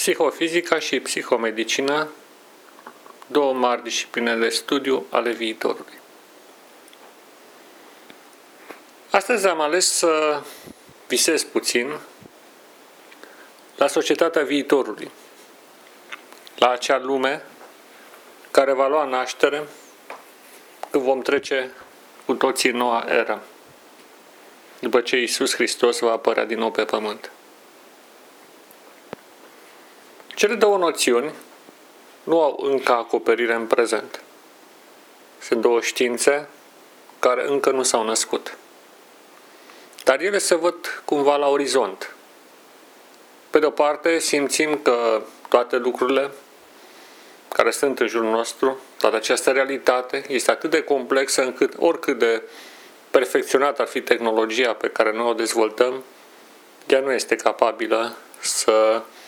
Psihofizica și psihomedicina, două mari discipline de studiu ale viitorului. Astăzi am ales să visez puțin la societatea viitorului, la acea lume care va lua naștere când vom trece cu toții noua era, după ce Iisus Hristos va apărea din nou pe pământ. Cele două noțiuni nu au încă acoperire în prezent. Sunt două științe care încă nu s-au născut. Dar ele se văd cumva la orizont. Pe de o parte, simțim că toate lucrurile care sunt în jurul nostru, toată această realitate este atât de complexă încât oricât de perfecționat ar fi tehnologia pe care noi o dezvoltăm, ea nu este capabilă să o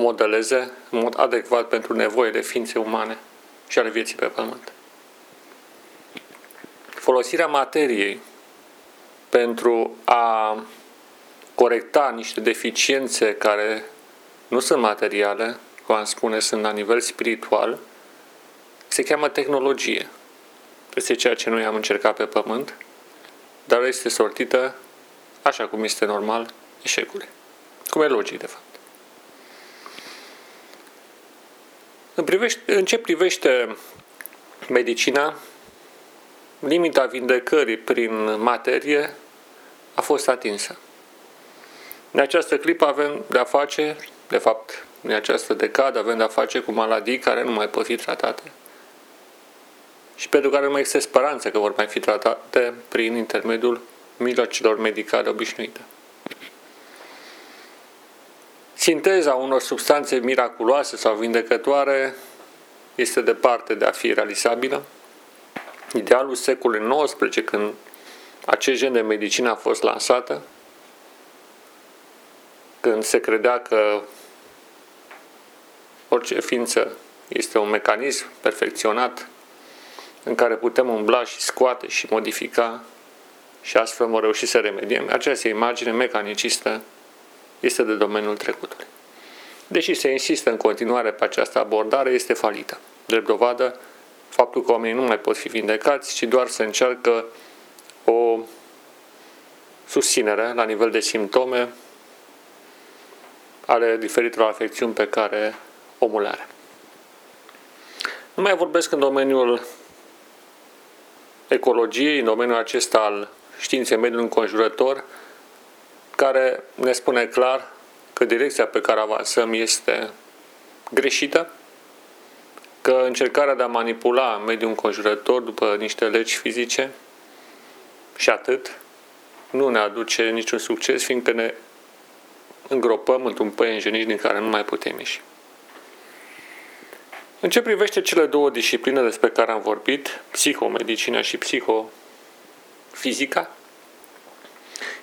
modeleze în mod adecvat pentru nevoile ființe umane și ale vieții pe pământ. Folosirea materiei pentru a corecta niște deficiențe care nu sunt materiale, cum am spune, sunt la nivel spiritual, se cheamă tehnologie. Este ceea ce noi am încercat pe pământ, dar este sortită, așa cum este normal, eșecului. Cum e logic, de fapt. În, privește, în ce privește medicina, limita vindecării prin materie a fost atinsă. În această clipă avem de-a face, de fapt, în această decadă avem de-a face cu maladii care nu mai pot fi tratate și pentru care nu mai există speranță că vor mai fi tratate prin intermediul mijloacelor medicale obișnuite. Sinteza unor substanțe miraculoase sau vindecătoare este departe de a fi realizabilă. Idealul secolului XIX, când acest gen de medicină a fost lansată, când se credea că orice ființă este un mecanism perfecționat în care putem umbla și scoate și modifica și astfel vom reuși să remediem. Această imagine mecanicistă este de domeniul trecutului. Deși se insistă în continuare pe această abordare, este falită. Drept dovadă, faptul că oamenii nu mai pot fi vindecați, ci doar se încearcă o susținere la nivel de simptome ale diferitelor afecțiuni pe care omul are. Nu mai vorbesc în domeniul ecologiei, în domeniul acesta al științei mediului înconjurător, care ne spune clar că direcția pe care avansăm este greșită, că încercarea de a manipula mediul înconjurător după niște legi fizice și atât nu ne aduce niciun succes, fiindcă ne îngropăm într-un păienjeniș din care nu mai putem ieși. În ce privește cele două discipline despre care am vorbit, psihomedicina și psihofizica,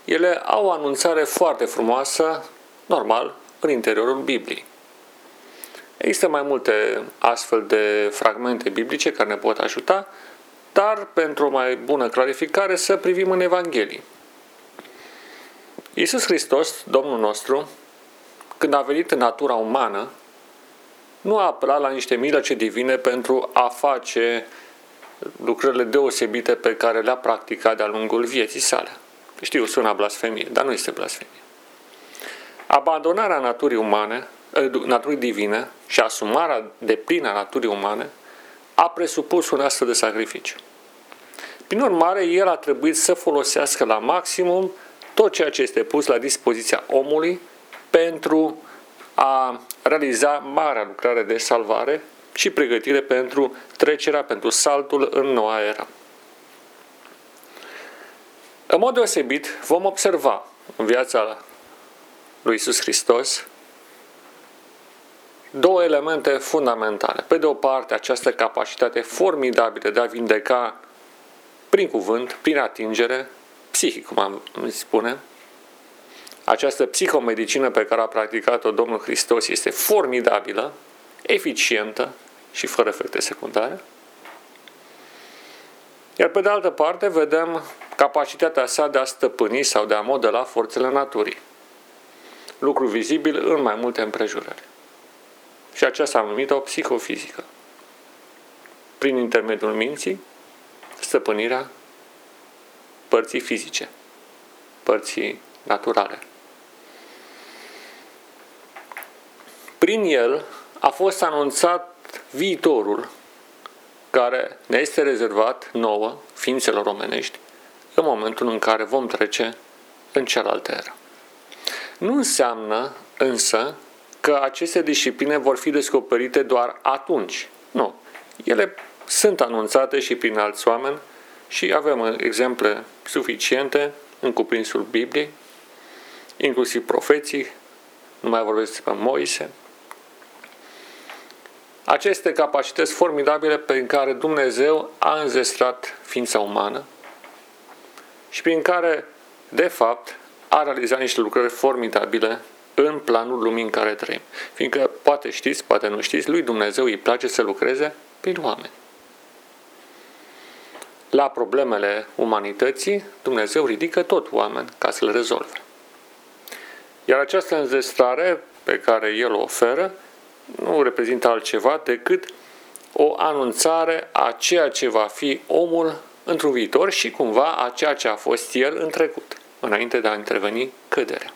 ele au o anunțare foarte frumoasă, normal, în interiorul Bibliei. Există mai multe astfel de fragmente biblice care ne pot ajuta, dar pentru o mai bună clarificare să privim în Evanghelie. Iisus Hristos, Domnul nostru, când a venit în natura umană, nu a apelat la niște mijloace divine pentru a face lucrările deosebite pe care le-a practicat de-a lungul vieții sale. Știu, sună blasfemie, dar nu este blasfemie. Abandonarea naturii umane, eh, naturii divine și asumarea de plină a naturii umane a presupus un astfel de sacrificiu. Prin urmare, el a trebuit să folosească la maximum tot ceea ce este pus la dispoziția omului pentru a realiza marea lucrare de salvare și pregătire pentru trecerea, pentru saltul în noua era. În mod deosebit, vom observa în viața lui Isus Hristos două elemente fundamentale. Pe de o parte, această capacitate formidabilă de a vindeca prin cuvânt, prin atingere, psihic, cum am spune, această psihomedicină pe care a practicat-o Domnul Hristos este formidabilă, eficientă și fără efecte secundare. Iar pe de altă parte vedem capacitatea sa de a stăpâni sau de a modela forțele naturii. Lucru vizibil în mai multe împrejurări. și aceasta am numit-o psihofizică. Prin intermediul minții, stăpânirea părții fizice, părții naturale. Prin el a fost anunțat viitorul care ne este rezervat nouă, ființelor omenești, în momentul în care vom trece în cealaltă eră. Nu înseamnă însă că aceste discipline vor fi descoperite doar atunci. Nu. Ele sunt anunțate și prin alți oameni și avem exemple suficiente în cuprinsul Bibliei, inclusiv profeții, nu mai vorbesc despre Moise. Aceste capacități formidabile prin care Dumnezeu a înzestrat ființa umană și prin care, de fapt, a realizat niște lucrări formidabile în planul lumii în care trăim. Fiindcă, poate știți, poate nu știți, lui Dumnezeu îi place să lucreze prin oameni. La problemele umanității, Dumnezeu ridică tot oameni ca să le rezolve. Iar această înzestrare pe care El o oferă nu reprezintă altceva decât o anunțare a ceea ce va fi omul într-un viitor și cumva a ceea ce a fost el în trecut, înainte de a interveni căderea.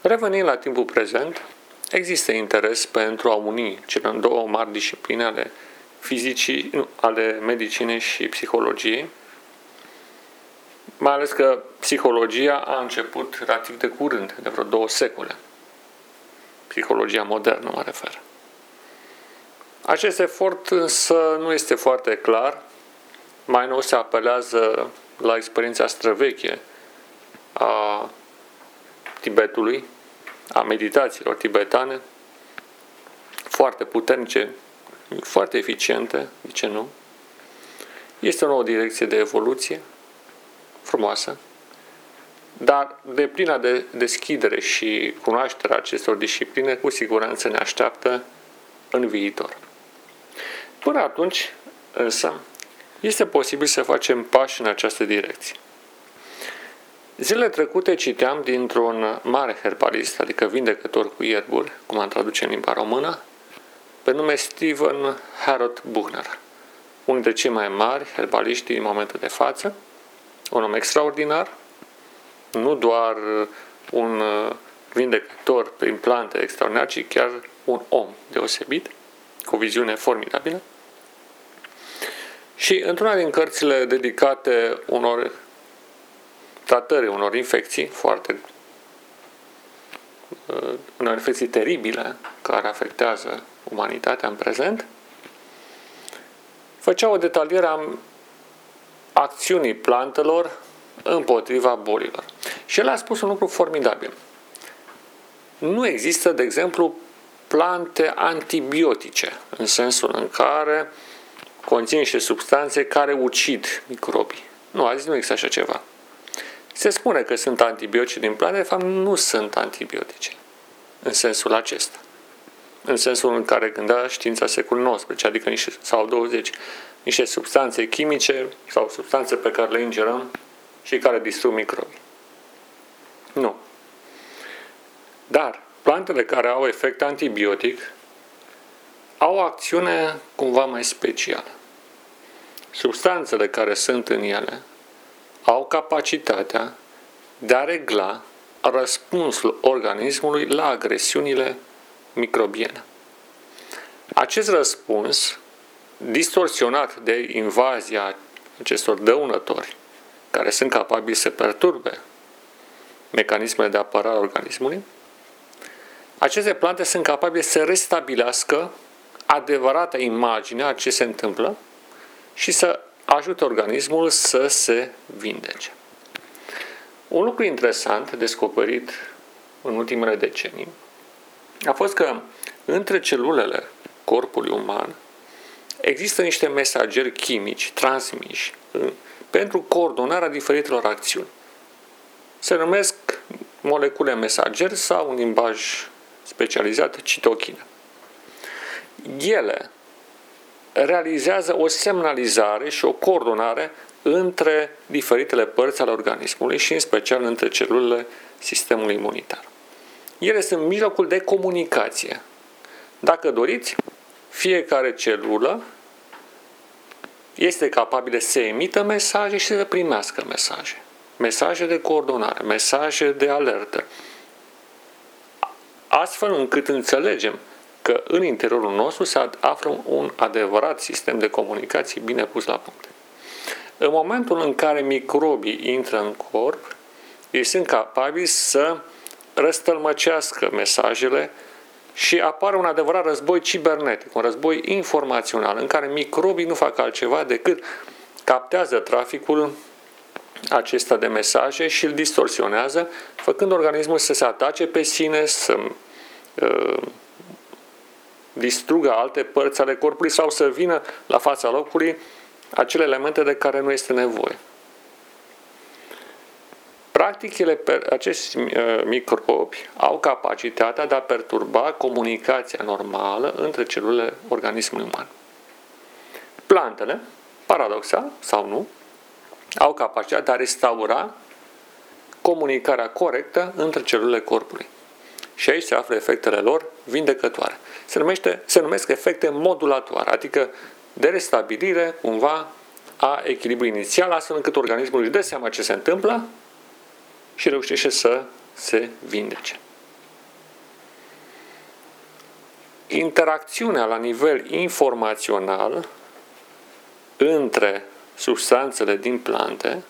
Revenind la timpul prezent, există interes pentru a uni cele două mari discipline ale fizicii, nu, ale medicinei și psihologiei, mai ales că psihologia a început relativ de curând, de vreo două secole. Psihologia modernă mă refer. Acest efort însă nu este foarte clar. Mai nou se apelează la experiența străveche a Tibetului, a meditațiilor tibetane, foarte puternice, foarte eficiente, de ce nu? Este o nouă direcție de evoluție, frumoasă, dar de plină de deschidere și cunoașterea acestor discipline, cu siguranță ne așteaptă în viitor. Până atunci, însă, este posibil să facem pași în această direcție. Zilele trecute citeam dintr-un mare herbalist, adică vindecător cu ierburi, cum am traduce în limba română, pe nume Steven Harold Buchner, unul dintre cei mai mari herbaliști din momentul de față, un om extraordinar, nu doar un vindecător prin plante extraordinar, ci chiar un om deosebit, cu o viziune formidabilă. Și într-una din cărțile dedicate unor tratări, unor infecții foarte uh, unor infecții teribile care afectează umanitatea în prezent, făcea o detaliere a acțiunii plantelor împotriva bolilor. Și el a spus un lucru formidabil. Nu există, de exemplu, plante antibiotice, în sensul în care conțin niște substanțe care ucid microbii. Nu, azi nu există așa ceva. Se spune că sunt antibiotice din plante, de fapt nu sunt antibiotice în sensul acesta. În sensul în care gândea știința secolului XIX, adică niște, sau 20, niște substanțe chimice sau substanțe pe care le ingerăm și care distrug microbii. Nu. Dar plantele care au efect antibiotic au o acțiune cumva mai specială. Substanțele care sunt în ele au capacitatea de a regla răspunsul organismului la agresiunile microbiene. Acest răspuns, distorsionat de invazia acestor dăunători, care sunt capabili să perturbe mecanismele de apărare a organismului, aceste plante sunt capabile să restabilească adevărata imagine a ce se întâmplă și să ajute organismul să se vindece. Un lucru interesant descoperit în ultimele decenii a fost că între celulele corpului uman există niște mesageri chimici transmiși pentru coordonarea diferitelor acțiuni. Se numesc molecule mesageri sau un limbaj specializat citochină. Ele realizează o semnalizare și o coordonare între diferitele părți ale organismului și în special între celulele sistemului imunitar. Ele sunt mijlocul de comunicație. Dacă doriți, fiecare celulă este capabilă să emită mesaje și să primească mesaje. Mesaje de coordonare, mesaje de alertă. Astfel încât înțelegem că în interiorul nostru se află un adevărat sistem de comunicații bine pus la punct. În momentul în care microbii intră în corp, ei sunt capabili să răstălmăcească mesajele și apare un adevărat război cibernetic, un război informațional, în care microbii nu fac altceva decât captează traficul acesta de mesaje și îl distorsionează, făcând organismul să se atace pe sine, să uh, distrugă alte părți ale corpului sau să vină la fața locului acele elemente de care nu este nevoie. Practic, ele, acești uh, microbi au capacitatea de a perturba comunicația normală între celulele organismului uman. Plantele, paradoxal sau nu, au capacitatea de a restaura comunicarea corectă între celulele corpului. Și aici se află efectele lor vindecătoare. Se, numește, se numesc efecte modulatoare, adică de restabilire cumva a echilibrului inițial, astfel încât organismul își dă seama ce se întâmplă și reușește să se vindece. Interacțiunea la nivel informațional între substanțele din plante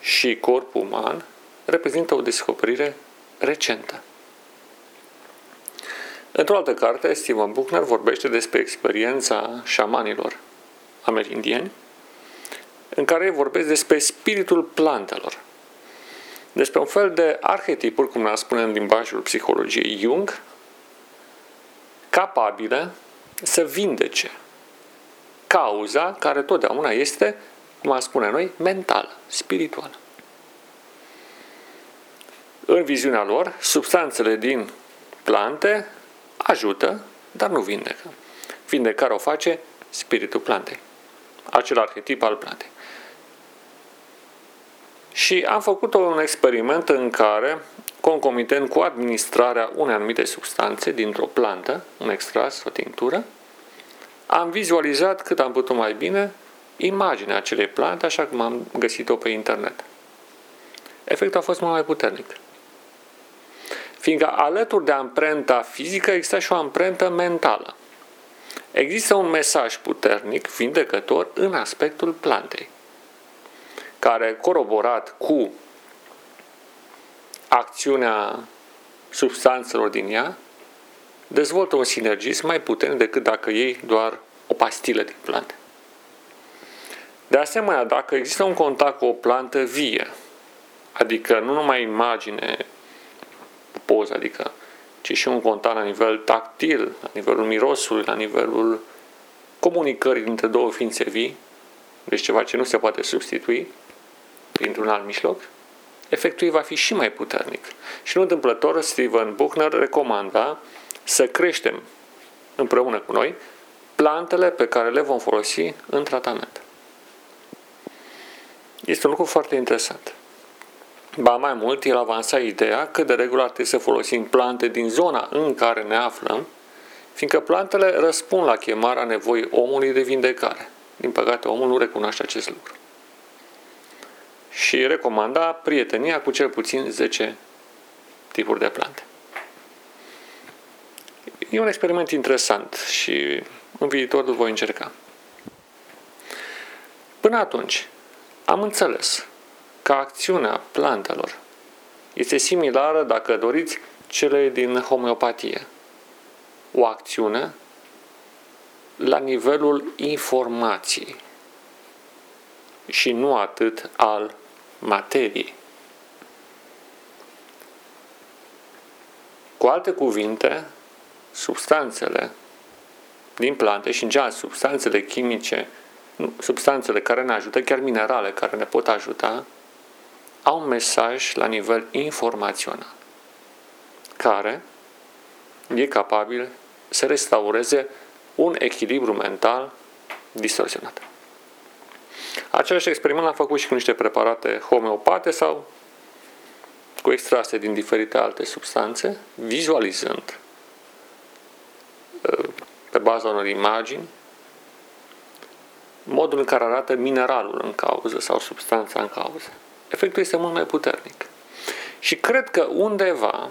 și corpul uman reprezintă o descoperire recentă. Într-o altă carte, Steven Buchner vorbește despre experiența șamanilor amerindieni, în care ei vorbesc despre spiritul plantelor despre un fel de arhetipuri, cum ne spune în limbajul psihologiei Jung, capabile să vindece cauza care totdeauna este, cum a spune noi, mentală, spirituală. În viziunea lor, substanțele din plante ajută, dar nu vindecă. Vindecarea o face spiritul plantei, acel arhetip al plantei. Și am făcut un experiment în care, concomitent cu administrarea unei anumite substanțe dintr-o plantă, un extras, o tinctură, am vizualizat cât am putut mai bine imaginea acelei plante așa cum am găsit-o pe internet. Efectul a fost mult mai puternic. Fiindcă alături de amprenta fizică există și o amprentă mentală. Există un mesaj puternic, vindecător, în aspectul plantei care coroborat cu acțiunea substanțelor din ea, dezvoltă un sinergism mai puternic decât dacă iei doar o pastilă din plantă. De asemenea, dacă există un contact cu o plantă vie, adică nu numai imagine, poză, adică, ci și un contact la nivel tactil, la nivelul mirosului, la nivelul comunicării dintre două ființe vii, deci ceva ce nu se poate substitui, printr-un alt mijloc, efectul ei va fi și mai puternic. Și nu întâmplător, Steven Buchner recomanda să creștem împreună cu noi plantele pe care le vom folosi în tratament. Este un lucru foarte interesant. Ba mai mult, el avansa ideea că de regulă ar trebui să folosim plante din zona în care ne aflăm, fiindcă plantele răspund la chemarea nevoii omului de vindecare. Din păcate, omul nu recunoaște acest lucru și recomanda prietenia cu cel puțin 10 tipuri de plante. E un experiment interesant și în viitor îl voi încerca. Până atunci, am înțeles că acțiunea plantelor este similară, dacă doriți, cele din homeopatie. O acțiune la nivelul informației și nu atât al materiei. Cu alte cuvinte, substanțele din plante și în general substanțele chimice, substanțele care ne ajută, chiar minerale care ne pot ajuta, au un mesaj la nivel informațional care e capabil să restaureze un echilibru mental distorsionat. Același experiment l-am făcut și cu niște preparate homeopate sau cu cu extrase din diferite alte substanțe, vizualizând uh, pe baza unor imagini modul în care arată mineralul în cauză sau substanța în cauză. Efectul este mult mai puternic. Și cred că undeva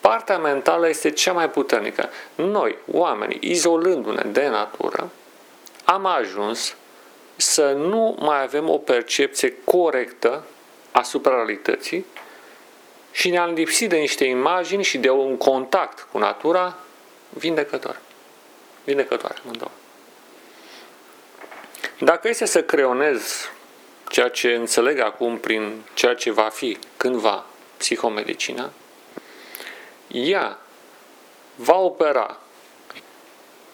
partea mentală este cea mai puternică. Noi, oamenii, izolându-ne de natură, am ajuns să nu mai avem o percepție corectă asupra realității și ne-am lipsit de niște imagini și de un contact cu natura vindecător. Vindecătoare, mândouă. Dacă este să creionez ceea ce înțeleg acum prin ceea ce va fi cândva psihomedicina, ea va opera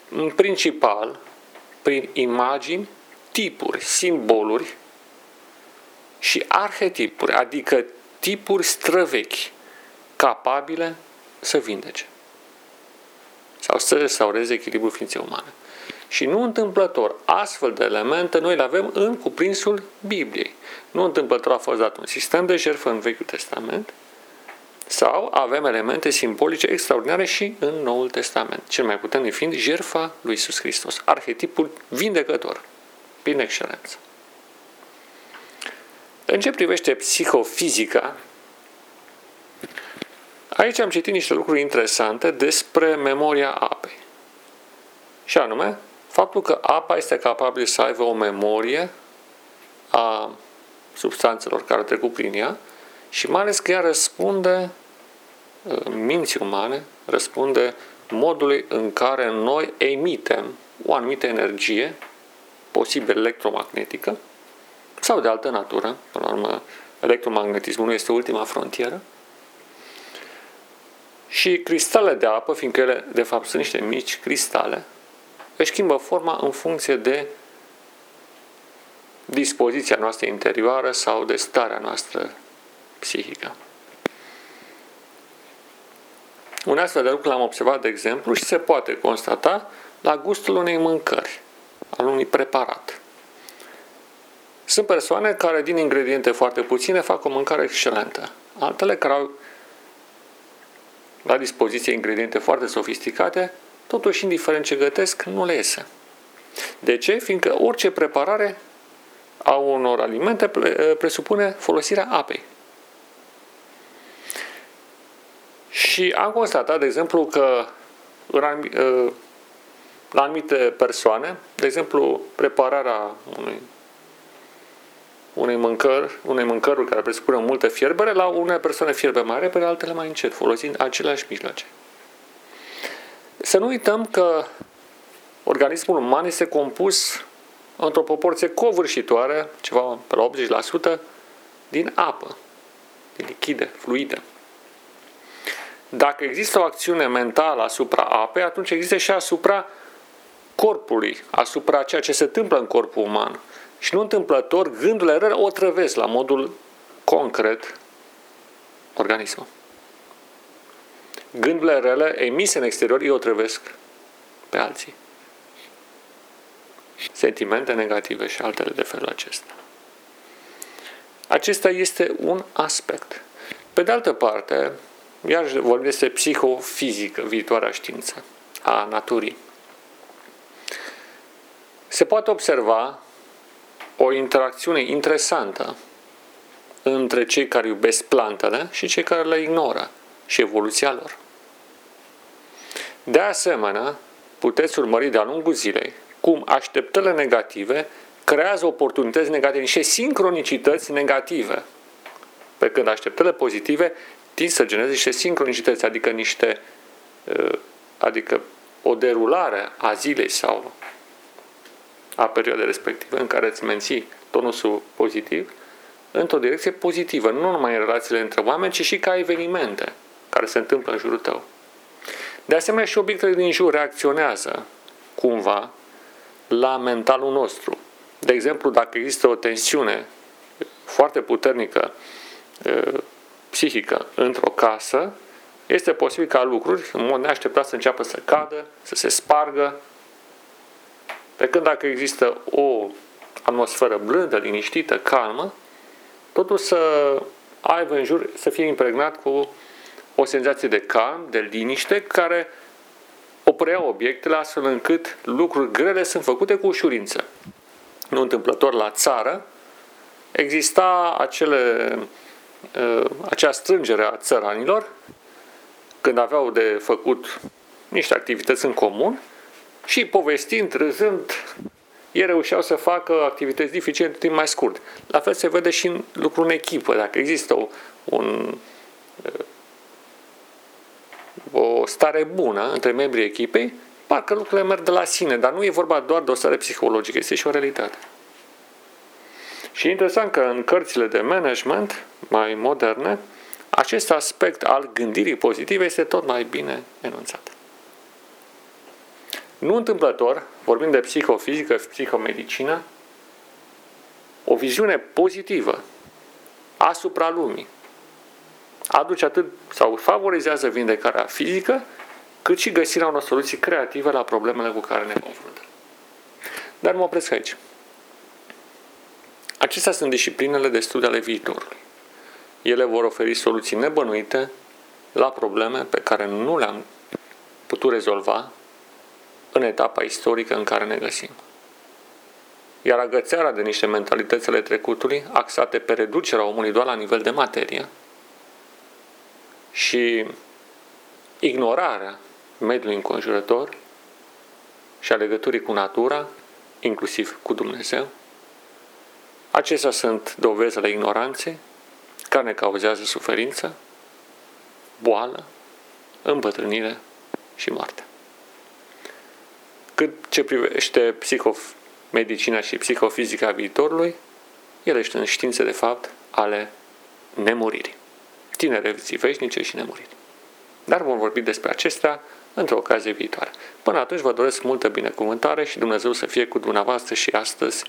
în principal prin imagini, tipuri, simboluri și arhetipuri, adică tipuri străvechi, capabile să vindece sau să restaureze echilibrul ființei umane. Și nu întâmplător, astfel de elemente noi le avem în cuprinsul Bibliei. Nu întâmplător a fost dat un sistem de jertfă în Vechiul Testament, sau avem elemente simbolice extraordinare și în Noul Testament, cel mai puternic fiind jertfa lui Iisus Hristos, arhetipul vindecător, prin excelență. În ce privește psihofizica, aici am citit niște lucruri interesante despre memoria apei. Și anume, faptul că apa este capabilă să aibă o memorie a substanțelor care trec prin ea și mai ales că ea răspunde uh, minții umane, răspunde modului în care noi emitem o anumită energie, posibil electromagnetică, sau de altă natură. Până la urmă, electromagnetismul nu este ultima frontieră. Și cristalele de apă, fiindcă ele, de fapt, sunt niște mici cristale, își schimbă forma în funcție de dispoziția noastră interioară sau de starea noastră psihică. Un astfel de lucru l-am observat, de exemplu, și se poate constata la gustul unei mâncări, al unui preparat. Sunt persoane care din ingrediente foarte puține fac o mâncare excelentă. Altele care au la dispoziție ingrediente foarte sofisticate, totuși, indiferent ce gătesc, nu le iese. De ce? Fiindcă orice preparare a unor alimente presupune folosirea apei. Și am constatat, de exemplu, că la anumite persoane, de exemplu, prepararea unui unei mâncări, unei mâncăruri care presupune multă fierbere, la unele persoane fierbe mai repede, altele mai încet, folosind aceleași mijloace. Să nu uităm că organismul uman este compus într-o proporție covârșitoare, ceva pe la 80%, din apă, din lichide, fluide. Dacă există o acțiune mentală asupra apei, atunci există și asupra corpului, asupra ceea ce se întâmplă în corpul uman. Și nu întâmplător, gândurile rele o trăvesc la modul concret organismul. Gândurile rele emise în exterior îi o trăvesc pe alții. Sentimente negative și altele de felul acesta. Acesta este un aspect. Pe de altă parte, iarăși vorbim despre psihofizică, viitoarea știință a naturii. Se poate observa o interacțiune interesantă între cei care iubesc plantele și cei care le ignoră și evoluția lor. De asemenea, puteți urmări de-a lungul zilei cum așteptările negative creează oportunități negative, și sincronicități negative. Pe când așteptările pozitive tind să genereze niște sincronicități, adică niște uh, adică o derulare a zilei sau a perioadei respective în care îți menții tonusul pozitiv într-o direcție pozitivă, nu numai în relațiile între oameni, ci și ca evenimente care se întâmplă în jurul tău. De asemenea, și obiectele din jur reacționează cumva la mentalul nostru. De exemplu, dacă există o tensiune foarte puternică psihică într-o casă, este posibil ca lucruri, în mod neașteptat, să înceapă să cadă, să se spargă, pe când dacă există o atmosferă blândă, liniștită, calmă, totul să aibă în jur, să fie impregnat cu o senzație de calm, de liniște, care o preia obiectele astfel încât lucruri grele sunt făcute cu ușurință. Nu întâmplător la țară exista acele, uh, acea strângere a țăranilor când aveau de făcut niște activități în comun și povestind, râzând, ei reușeau să facă activități dificile în timp mai scurt. La fel se vede și în lucru în echipă. Dacă există o, un, o stare bună între membrii echipei, parcă lucrurile merg de la sine, dar nu e vorba doar de o stare psihologică, este și o realitate. Și e interesant că în cărțile de management mai moderne, acest aspect al gândirii pozitive este tot mai bine enunțat. Nu întâmplător, vorbim de psihofizică, psihomedicină, o viziune pozitivă asupra lumii aduce atât sau favorizează vindecarea fizică, cât și găsirea unor soluții creative la problemele cu care ne confruntăm. Dar mă opresc aici. Acestea sunt disciplinele de studiu ale viitorului. Ele vor oferi soluții nebănuite la probleme pe care nu le-am putut rezolva în etapa istorică în care ne găsim. Iar agățearea de niște mentalități ale trecutului, axate pe reducerea omului doar la nivel de materie, și ignorarea mediului înconjurător și a legăturii cu natura, inclusiv cu Dumnezeu, acestea sunt dovezi ale ignoranței care ne cauzează suferință, boală, îmbătrânire și moarte. Cât ce privește psihomedicina și psihofizica viitorului, ele sunt științe de fapt ale nemuririi. Tinere veșnice și nemuriri. Dar vom vorbi despre acestea într-o ocazie viitoare. Până atunci vă doresc multă binecuvântare și Dumnezeu să fie cu dumneavoastră și astăzi